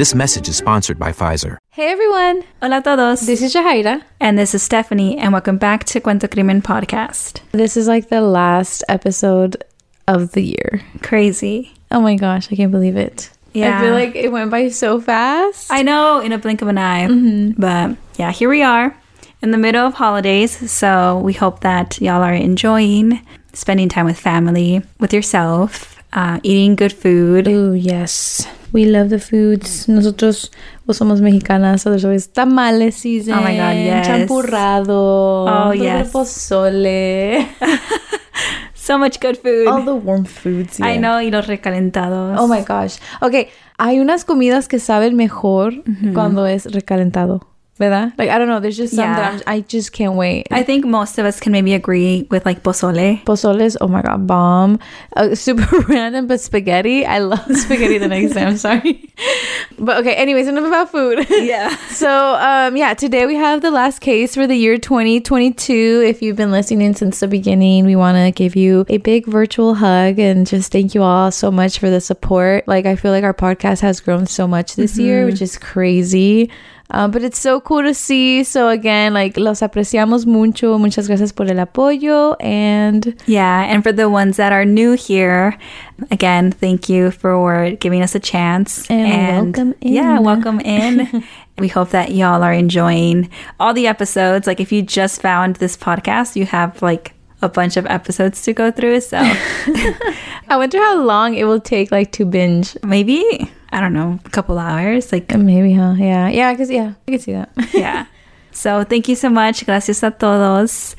This message is sponsored by Pfizer. Hey everyone! Hola todos. This is Jahaira. and this is Stephanie, and welcome back to Cuento Crimen Podcast. This is like the last episode of the year. Crazy. Oh my gosh, I can't believe it. Yeah. I feel like it went by so fast. I know in a blink of an eye, but yeah, here we are in the middle of holidays. So we hope that y'all are enjoying spending time with family, with yourself, uh, eating good food. Oh, yes. We love the foods. Nosotros pues, somos mexicanas, so there's always tamales season. Oh my God, yes. Champurrado. Oh, yes. Pozole. So much good food. All the warm foods. I yeah. know, y los recalentados. Oh my gosh. Ok, hay unas comidas que saben mejor cuando es recalentado. ¿Verdad? Like, I don't know. There's just some Yeah. that I'm, I just can't wait. I think most of us can maybe agree with like pozole. Pozoles, oh my god, bomb. Uh, super random, but spaghetti. I love spaghetti the next day. I'm sorry. But okay, anyways, enough about food. Yeah. so, um, yeah, today we have the last case for the year 2022. If you've been listening since the beginning, we want to give you a big virtual hug and just thank you all so much for the support. Like, I feel like our podcast has grown so much this year, which is crazy. Um, but it's so cool to see. So again, like los apreciamos mucho. Muchas gracias por el apoyo and Yeah, and for the ones that are new here, again, thank you for giving us a chance. And welcome in. Yeah, welcome in. we hope that y'all are enjoying all the episodes. Like, if you just found this podcast, you have like a bunch of episodes to go through. So I wonder how long it will take like to binge. maybe, I don't know, a couple hours. Like, Maybe, huh? Yeah, yeah, because yeah, I can see that. yeah. So thank you so much. Gracias a todos.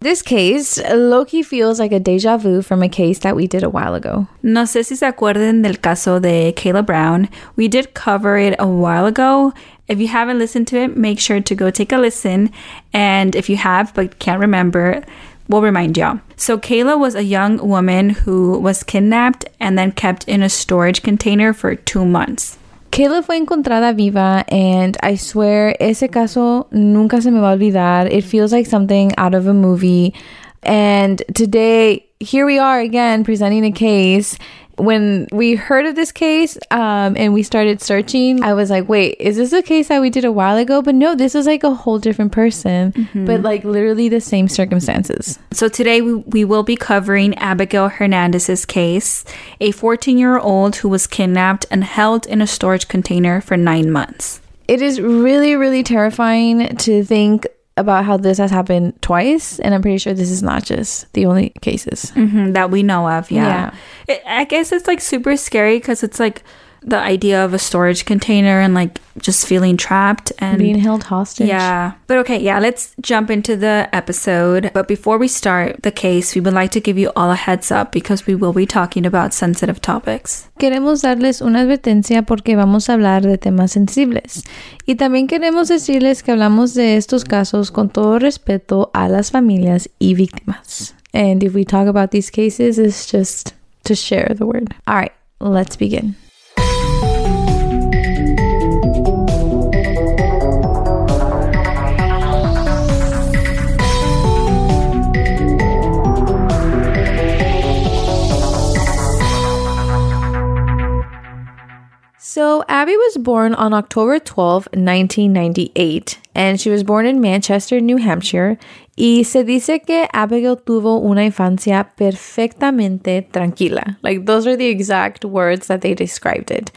This case, Loki feels like a deja vu from a case that we did a while ago. No sé si se acuerdan del caso de Kala Brown. We did cover it a while ago. If you haven't listened to it, make sure to go take a listen. And if you have but can't remember, we'll remind y'all. So, Kala was a young woman who was kidnapped and then kept in a storage container for two months. Kala fue encontrada viva, and I swear ese caso nunca se me va a olvidar. It feels like something out of a movie. And today, here we are again presenting a case. When we heard of this case um, and we started searching, I was like, wait, is this a case that we did a while ago? But no, this was like a whole different person, but like literally the same circumstances. So today we, we will be covering Abigail Hernandez's case, a 14 year old who was kidnapped and held in a storage container for nine months. It is really, really terrifying to think about how this has happened twice. And I'm pretty sure this is not just the only cases. Mhm, that we know of. Yeah, Yeah. It, I guess it's like super scary because it's like the idea of a storage container and like just feeling trapped and Being held hostage. yeah. But okay, yeah, let's jump into the episode. But before we start the case, we would like to give you all a heads up because we will be talking about sensitive topics. Queremos darles una advertencia porque vamos a hablar de temas sensibles. Y también queremos decirles que hablamos de estos casos con todo respeto a las familias y víctimas. And if we talk about these cases, it's just to share the word. All right, let's begin. So, Abby was born on October 12, 1998, and she was born in Manchester, New Hampshire. Y se dice que Abigail tuvo una infancia perfectamente tranquila. Like, those are the exact words that they described it.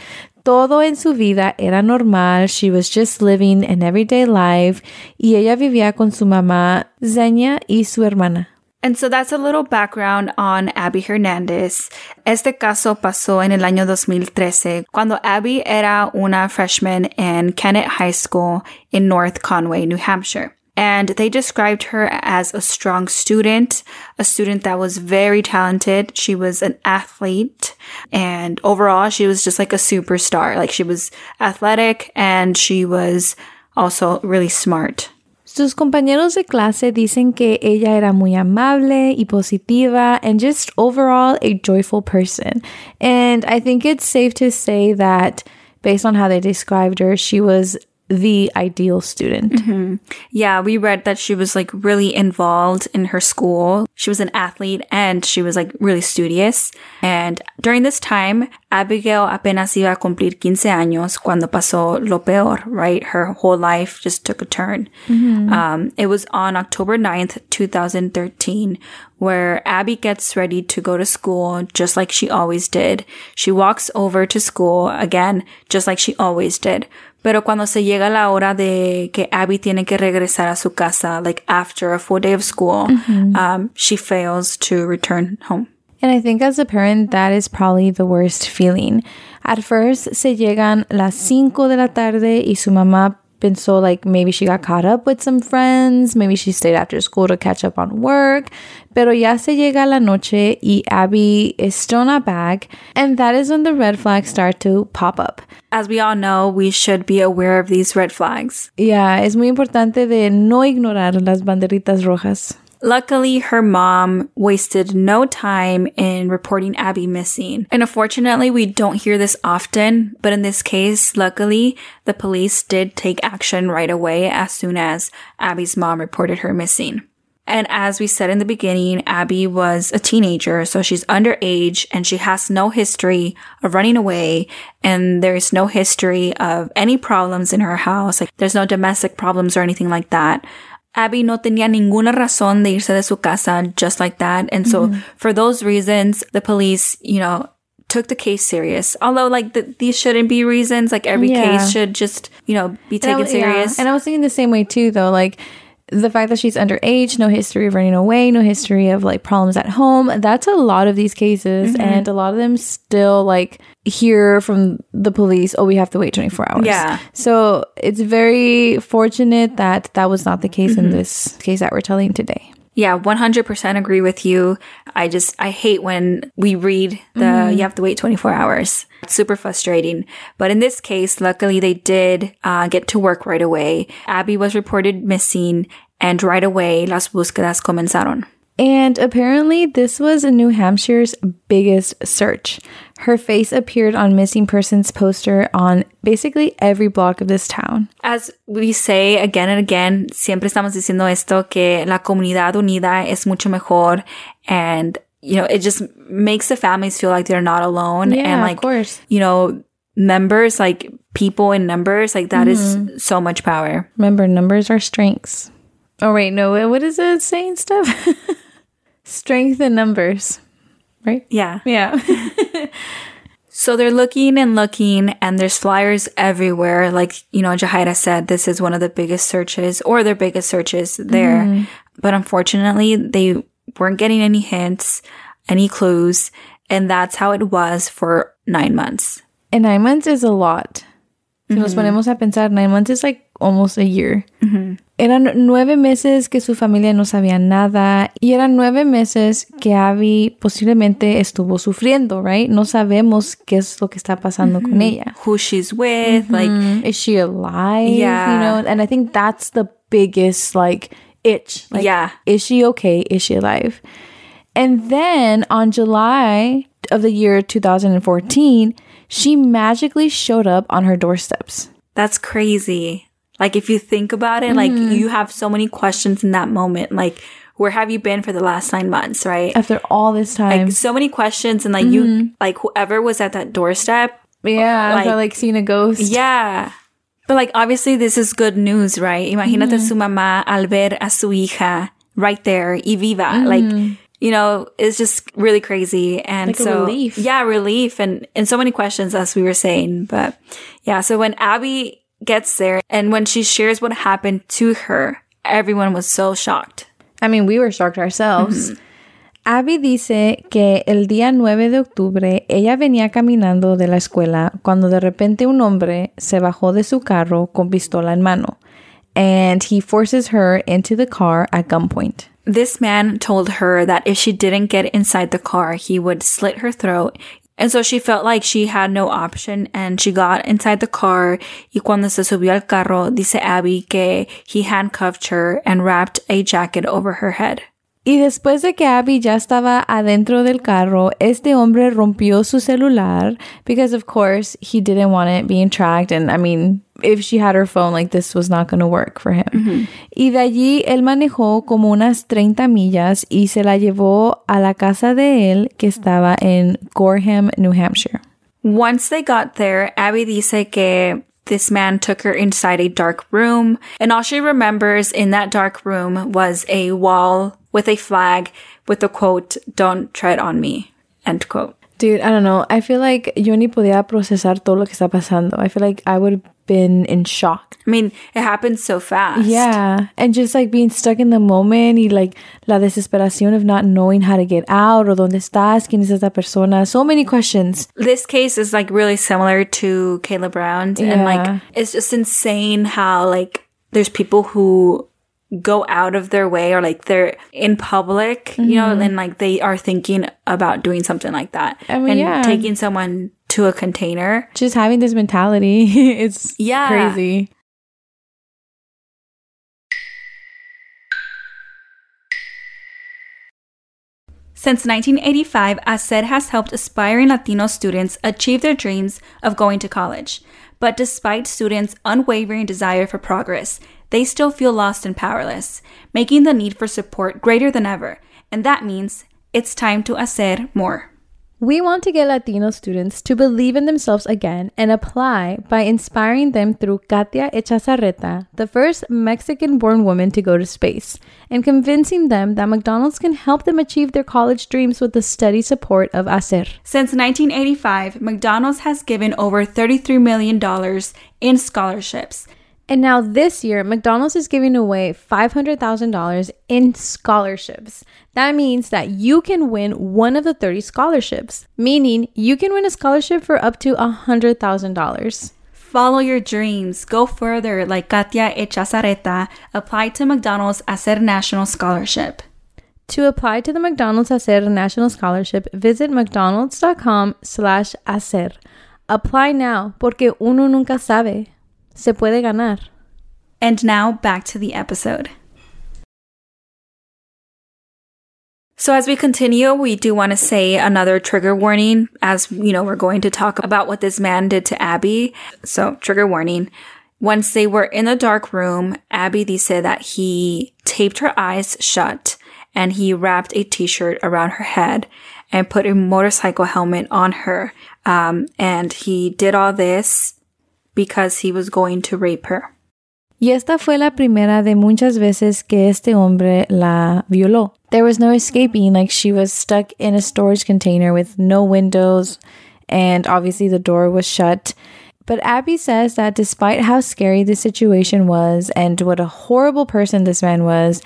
Todo en su vida era normal. She was just living an everyday life. Y ella vivía con su mamá, Zenya, y su hermana. And so that's a little background on Abby Hernandez. Este caso pasó en el año 2013, cuando Abby era una freshman in Kennett High School in North Conway, New Hampshire. And they described her as a strong student, a student that was very talented. She was an athlete and overall she was just like a superstar. Like she was athletic and she was also really smart. Sus compañeros de clase dicen que ella era muy amable y positiva and just overall a joyful person. And I think it's safe to say that based on how they described her, she was the ideal student. Mm-hmm. Yeah, we read that she was like really involved in her school. She was an athlete and she was like really studious. And during this time, Abigail apenas iba a cumplir 15 años cuando pasó lo peor, right? Her whole life just took a turn. Mm-hmm. Um, it was on October 9th, 2013, where Abby gets ready to go to school just like she always did. She walks over to school again, just like she always did. Pero cuando se llega la hora de que Abby tiene que regresar a su casa, like after a full day of school, mm-hmm. um, she fails to return home. And I think as a parent, that is probably the worst feeling. At first, se llegan las cinco de la tarde y su mamá pensó like maybe she got caught up with some friends, maybe she stayed after school to catch up on work. Pero ya se llega la noche y Abby is still not back, and that is when the red flags start to pop up. As we all know, we should be aware of these red flags. Yeah, es muy importante de no ignorar las banderitas rojas. Luckily, her mom wasted no time in reporting Abby missing. And unfortunately, we don't hear this often, but in this case, luckily, the police did take action right away as soon as Abby's mom reported her missing. And as we said in the beginning, Abby was a teenager, so she's underage and she has no history of running away and there's no history of any problems in her house. Like there's no domestic problems or anything like that. Abby no tenía ninguna razón de irse de su casa just like that. And so mm-hmm. for those reasons, the police, you know, took the case serious. Although like the, these shouldn't be reasons, like every yeah. case should just, you know, be taken serious. Yeah. And I was thinking the same way too, though. Like the fact that she's underage, no history of running away, no history of like problems at home. That's a lot of these cases. Mm-hmm. And a lot of them still like hear from the police, oh, we have to wait 24 hours. Yeah. So it's very fortunate that that was not the case mm-hmm. in this case that we're telling today. Yeah, 100% agree with you. I just, I hate when we read the, mm. you have to wait 24 hours. It's super frustrating. But in this case, luckily they did uh, get to work right away. Abby was reported missing and right away las búsquedas comenzaron. And apparently, this was New Hampshire's biggest search. Her face appeared on missing persons poster on basically every block of this town. As we say again and again, siempre estamos diciendo esto que la comunidad unida es mucho mejor and you know, it just makes the families feel like they're not alone yeah, and like of course. you know, members like people in numbers like that mm-hmm. is so much power. Remember numbers are strengths. Oh wait, no, what is it saying stuff? Strength in numbers, right? Yeah. Yeah. so they're looking and looking, and there's flyers everywhere. Like, you know, Jahaira said, this is one of the biggest searches or their biggest searches there. Mm. But unfortunately, they weren't getting any hints, any clues. And that's how it was for nine months. And nine months is a lot. Si mm-hmm. nos ponemos a pensar, nine months is like almost a year. Mm-hmm. Eran nueve meses que su familia no sabía nada y eran nueve meses que Abby posiblemente estuvo sufriendo, right? No sabemos qué es lo que está pasando mm -hmm. con ella. Who she's with, mm -hmm. like, is she alive? Yeah. You know, and I think that's the biggest, like, itch. Like, yeah. Is she okay? Is she alive? And then on July of the year 2014, she magically showed up on her doorsteps. That's crazy. Like if you think about it, mm-hmm. like you have so many questions in that moment. Like, where have you been for the last nine months, right? After all this time. Like so many questions and like mm-hmm. you like whoever was at that doorstep. Yeah. Like, like seeing a ghost. Yeah. But like obviously this is good news, right? Imagínate mm-hmm. su mamá al ver a su hija right there y viva. Mm-hmm. Like you know, it's just really crazy. And like so, relief. yeah, relief and, and so many questions as we were saying. But yeah, so when Abby gets there and when she shares what happened to her, everyone was so shocked. I mean, we were shocked ourselves. Mm-hmm. Abby dice que el día 9 de octubre ella venía caminando de la escuela cuando de repente un hombre se bajó de su carro con pistola en mano. and he forces her into the car at gunpoint. This man told her that if she didn't get inside the car, he would slit her throat. And so she felt like she had no option and she got inside the car. Y cuando se subió al carro, dice Abby que he handcuffed her and wrapped a jacket over her head. Y después de que Abby ya estaba adentro del carro, este hombre rompió su celular because of course he didn't want it being tracked and I mean if she had her phone like this was not going to work for him. Y de allí él manejó como unas 30 millas y se la llevó a la casa de él que estaba en Gorham, New Hampshire. Once they got there, Abby dice que this man took her inside a dark room, and all she remembers in that dark room was a wall with a flag with the quote, Don't tread on me, end quote. Dude, I don't know. I feel like yo ni podía procesar todo lo que está pasando. I feel like I would have been in shock. I mean, it happened so fast. Yeah. And just like being stuck in the moment y like la desesperación of not knowing how to get out or dónde estás, quién es esta persona. So many questions. This case is like really similar to Kala Brown's. And like, it's just insane how like there's people who go out of their way or like they're in public, you know, and like they are thinking about doing something like that. Mm-hmm. I mean, and yeah. taking someone to a container. Just having this mentality. it's Yeah. crazy. Since 1985, HACER has helped aspiring Latino students achieve their dreams of going to college. But despite students' unwavering desire for progress, they still feel lost and powerless, making the need for support greater than ever. And that means it's time to hacer more. We want to get Latino students to believe in themselves again and apply by inspiring them through Katia Echazarreta, the first Mexican born woman to go to space, and convincing them that McDonald's can help them achieve their college dreams with the steady support of HACER. Since 1985, McDonald's has given over $33 million in scholarships. And now this year, McDonald's is giving away $500,000 in scholarships. That means that you can win one of the 30 scholarships, meaning you can win a scholarship for up to $100,000. Follow your dreams. Go further like Katia Echazarreta. Apply to McDonald's HACER National Scholarship. To apply to the McDonald's Hacer National Scholarship, visit mcdonalds.com slash hacer. Apply now, porque uno nunca sabe. Se puede ganar. And now back to the episode. So as we continue, we do want to say another trigger warning as, you know, we're going to talk about what this man did to Abby. So trigger warning. Once they were in the dark room, Abby they said that he taped her eyes shut and he wrapped a t-shirt around her head and put a motorcycle helmet on her. Um, and he did all this because he was going to rape her. Y esta fue la primera de muchas veces que este hombre la violó. There was no escaping, like she was stuck in a storage container with no windows, and obviously the door was shut. But Abby says that despite how scary the situation was and what a horrible person this man was,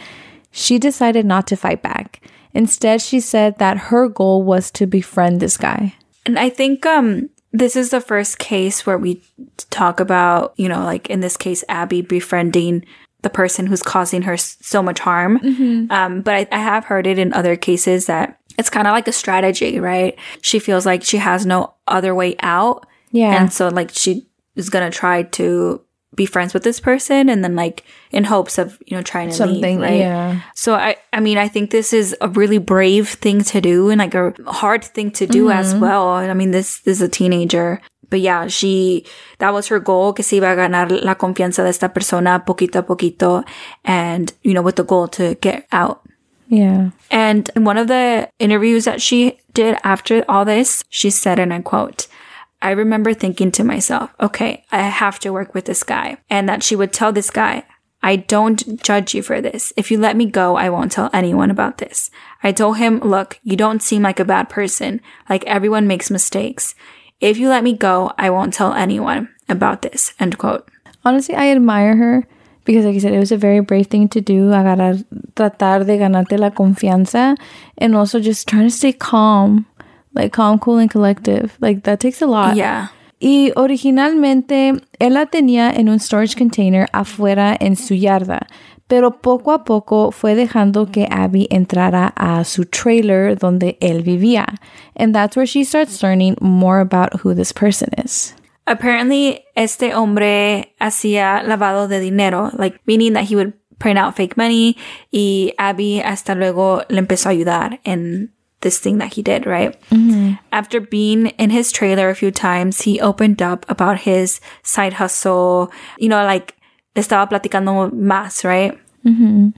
she decided not to fight back. Instead, she said that her goal was to befriend this guy. And I think um this is the first case where we talk about, you know, like in this case, Abby befriending the person who's causing her so much harm. Um, but I, I have heard it in other cases that it's kind of like a strategy, right? She feels like she has no other way out. Yeah. And so like she is going to try to be friends with this person and then like in hopes of, you know, trying to Something, leave, right? yeah. So I, I mean, I think this is a really brave thing to do and like a hard thing to do as mm-hmm. well. I mean, this, this is a teenager. But yeah, she, that was her goal, que se iba a ganar la confianza de esta persona poquito a poquito and, you know, with the goal to get out. Yeah. And in one of the interviews that she did after all this, she said, and I quote, I remember thinking to myself, okay, I have to work with this guy. And that she would tell this guy, I don't judge you for this. If you let me go, I won't tell anyone about this. I told him, look, you don't seem like a bad person. Like everyone makes mistakes. If you let me go, I won't tell anyone about this. End quote. Honestly, I admire her because, like I said, it was a very brave thing to do. Agarrar, tratar de ganarte la confianza, and also just trying to stay calm, like calm, cool, and collective. Like that takes a lot. Yeah. Y originalmente él la tenía en un storage container afuera en su yarda, pero poco a poco fue dejando que Abby entrara a su trailer donde él vivía. And that's where she starts learning more about who this person is. Apparently, este hombre hacía lavado de dinero, like meaning that he would print out fake money y Abby hasta luego le empezó a ayudar en this thing that he did, right? Mm-hmm. After being in his trailer a few times, he opened up about his side hustle, you know, like le estaba platicando más, right? Mm-hmm.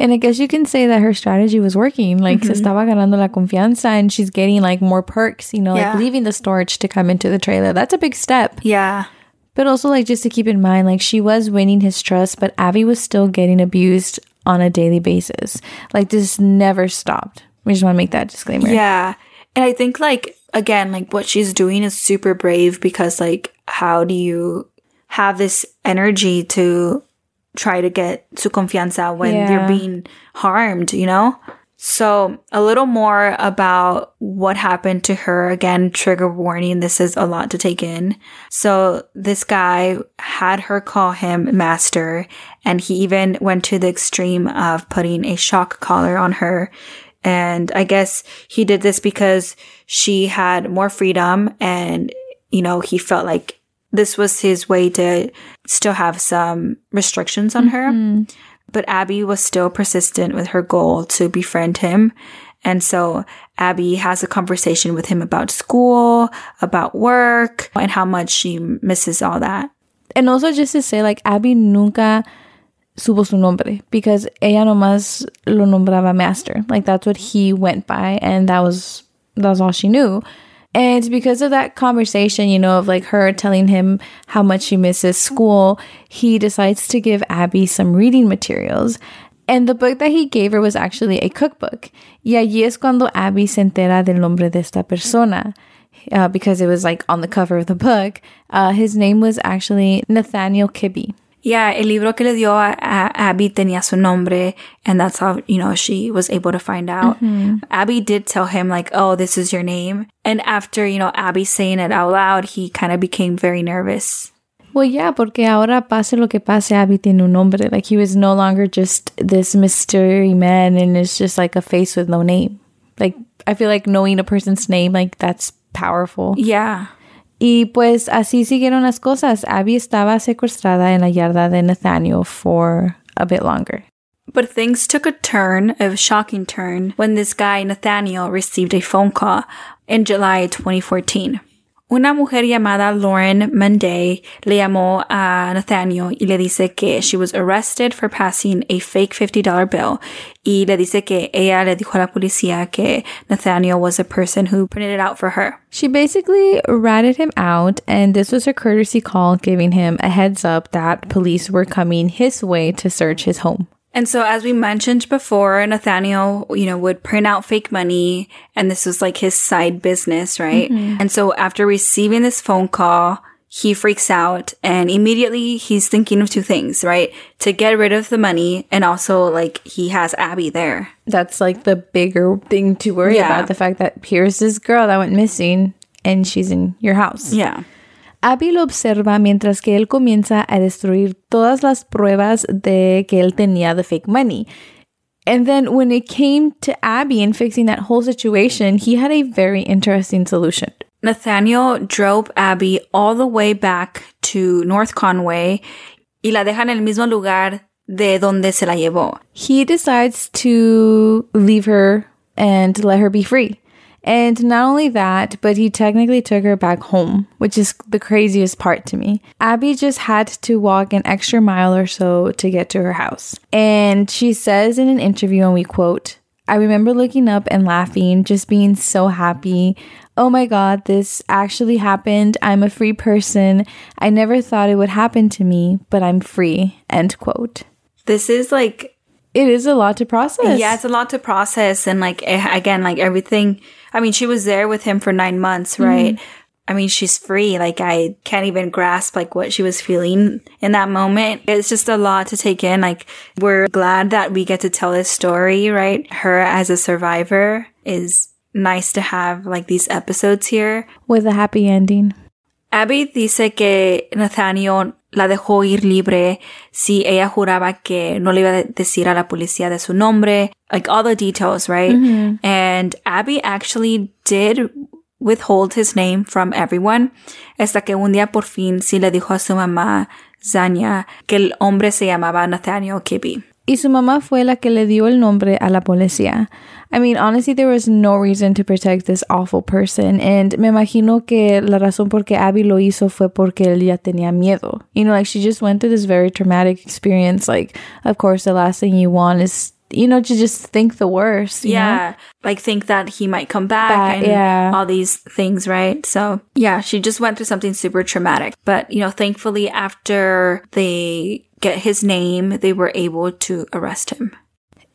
And I guess you can say that her strategy was working. Like, se mm-hmm. estaba ganando la confianza and she's getting like more perks, you know, Yeah. like leaving the storage to come into the trailer. That's a big step. Yeah. But also, like, just to keep in mind, like, she was winning his trust, but Abby was still getting abused on a daily basis. Like, this never stopped. We just want to make that disclaimer. Yeah. And I think like again, like what she's doing is super brave because like how do you have this energy to try to get su confianza when Yeah. you're being harmed, you know? So a little more about what happened to her. Again, trigger warning. This is a lot to take in. So this guy had her call him master and he even went to the extreme of putting a shock collar on her. And I guess he did this because she had more freedom and, you know, he felt like this was his way to still have some restrictions on her. Mm-hmm. But Abby was still persistent with her goal to befriend him. And so Abby has a conversation with him about school, about work, and how much she misses all that. And also, just to say, like, Abby nunca supo su nombre because ella nomás lo nombraba master. Like, that's what he went by, and that was that was all she knew. And because of that conversation, you know, of like her telling him how much she misses school, he decides to give Abby some reading materials. And the book that he gave her was actually a cookbook. Y allí es cuando Abby se entera del nombre de esta persona. Uh, because it was like on the cover of the book. Uh, his name was actually Nathaniel Kibby. Yeah, el libro que le dio a, a Abby tenía su nombre, and that's how, you know, she was able to find out. Mm-hmm. Abby did tell him, like, oh, this is your name. And after, you know, Abby saying it out loud, he kind of became very nervous. Well, yeah, porque ahora pase lo que pase, Abby tiene un nombre. Like he was no longer just this mystery man and it's just like a face with no name. Like I feel like knowing a person's name, like that's powerful. Yeah. Y pues así siguieron las cosas. Abby estaba secuestrada en la yarda de Nathaniel for a bit longer. But things took a turn, a shocking turn, when this guy, Nathaniel, received a phone call in July 2014. Una mujer llamada Lauren Munday le llamó a Nathaniel y le dice que she was arrested for passing a fake $50 bill y le dice que ella le dijo a la policía que Nathaniel was a person who printed it out for her. She basically ratted him out, and this was her courtesy call giving him a heads up that police were coming his way to search his home. And so, as we mentioned before, Nathaniel, you know, would print out fake money and this was like his side business, right? Mm-hmm. And so after receiving this phone call, he freaks out and immediately he's thinking of two things, right? To get rid of the money and also like he has Abby there. That's like the bigger thing to worry Yeah. about the fact that here's this girl that went missing and she's in your house. Yeah. Abby lo observa mientras que él comienza a destruir todas las pruebas de que él tenía the fake money. And then when it came to Abby and fixing that whole situation, he had a very interesting solution. Nathaniel drove Abby all the way back to North Conway y la deja en el mismo lugar de donde se la llevó. He decides to leave her and let her be free. And not only that, but he technically took her back home, which is the craziest part to me. Abby just had to walk an extra mile or so to get to her house. And she says in an interview, and we quote, I remember looking up and laughing, just being so happy. Oh my God, this actually happened. I'm a free person. I never thought it would happen to me, but I'm free. End quote. This is like It is a lot to process. Yeah, it's a lot to process. And like, eh, again, like everything, I mean, she was there with him for nine months, right? I mean, she's free. Like, I can't even grasp like what she was feeling in that moment. It's just a lot to take in. Like, we're glad that we get to tell this story, right? Her as a survivor is nice to have like these episodes here. with a happy ending. Abby dice que Nathaniel la dejó ir libre si ella juraba que no le iba a decir a la policía de su nombre, like all the details, right? And Abby actually did withhold his name from everyone hasta que un día por fin sí le dijo a su mamá, Zanya, que el hombre se llamaba Nathaniel Kibbe. Y su mamá fue la que le dio el nombre a la policía. I mean, honestly, there was no reason to protect this awful person. And me imagino que la razón por qué Abby lo hizo fue porque él ya tenía miedo. You know, like she just went through this very traumatic experience. Like, of course, the last thing you want is, you know, to just think the worst. you know? Yeah. Like think that he might come back Back, and yeah. all these things, right? So yeah, she just went through something super traumatic. But, you know, thankfully after they get his name, they were able to arrest him.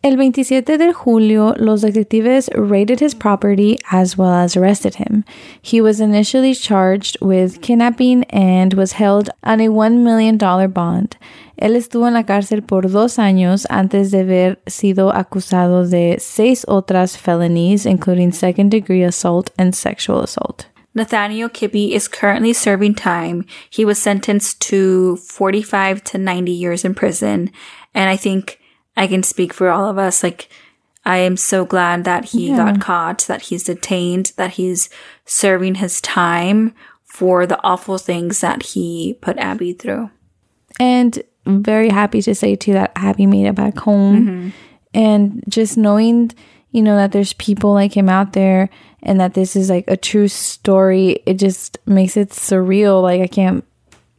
El 27 de julio, los detectives raided his property as well as arrested him. He was initially charged with kidnapping and was held on a $1 million bond. Él estuvo en la cárcel por dos años antes de haber sido acusado de seis otras felonies, including second degree assault and sexual assault. Nathaniel Kibby is currently serving time. He was sentenced to 45 to 90 years in prison. And I think I can speak for all of us. Like, I am so glad that he got caught, that he's detained, that he's serving his time for the awful things that he put Abby through. And very happy to say too that Abby made it back home. Mm-hmm. And just knowing, you know, that there's people like him out there and that this is like a true story, it just makes it surreal. Like I can't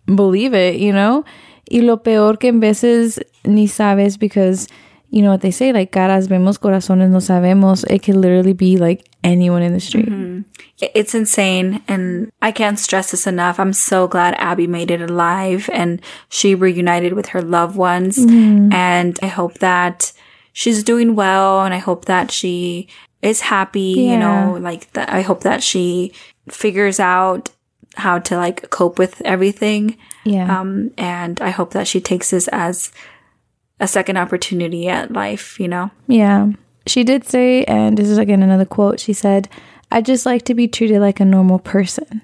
believe it, you know? Y lo peor que en veces ni sabes because, you know what they say, like caras vemos, corazones no sabemos. It could literally be like anyone in the street. Mm-hmm. It's insane. And I can't stress this enough. I'm so glad Abby made it alive and she reunited with her loved ones. Mm-hmm. And I hope that she's doing well. And I hope that she is happy, you know, like that. I hope that she figures out how to like cope with everything. Yeah. Um, and I hope that she takes this as a second opportunity at life, you know? Yeah. She did say, and this is again another quote, she said, I just like to be treated like a normal person.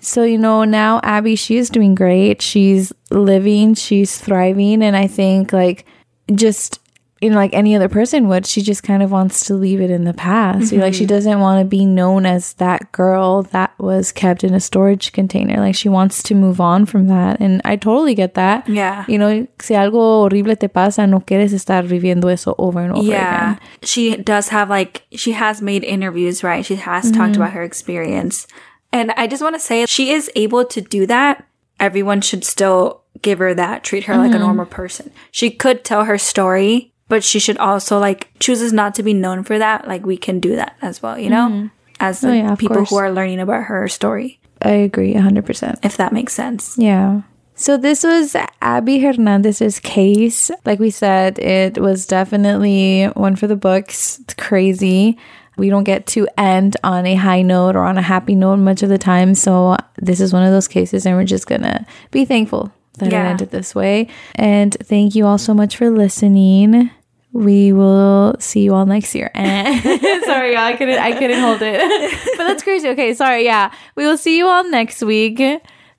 So, you know, now Abby, she is doing great. She's living, she's thriving. And I think, like, just, you know, like any other person would, she just kind of wants to leave it in the past. Like, she mm-hmm. doesn't want to be known as that girl that was kept in a storage container. Like, she wants to move on from that. And I totally get that. Yeah. You know, si algo horrible te pasa, no quieres estar viviendo eso over and over yeah again. she does have like she has made interviews right she has talked mm-hmm. about her experience and i just want to say she is able to do that everyone should still give her that treat her like a mm-hmm. normal person she could tell her story but she should also like chooses not to be known for that like we can do that as well you know mm-hmm. as oh, the yeah, of people who are learning about her story I agree 100%. if that makes sense Yeah. So this was Abby Hernandez's case. Like we said, it was definitely one for the books. It's crazy. We don't get to end on a high note or on a happy note much of the time. So this is one of those cases, and we're just gonna be thankful that it ended this way. And thank you all so much for listening. We will see you all next year. sorry, y'all, I couldn't I couldn't hold it. but that's crazy. Okay, sorry. Yeah. We will see you all next week.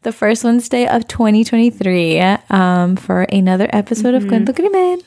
The first Wednesday of 2023 um, for another episode of Cuento Crimen.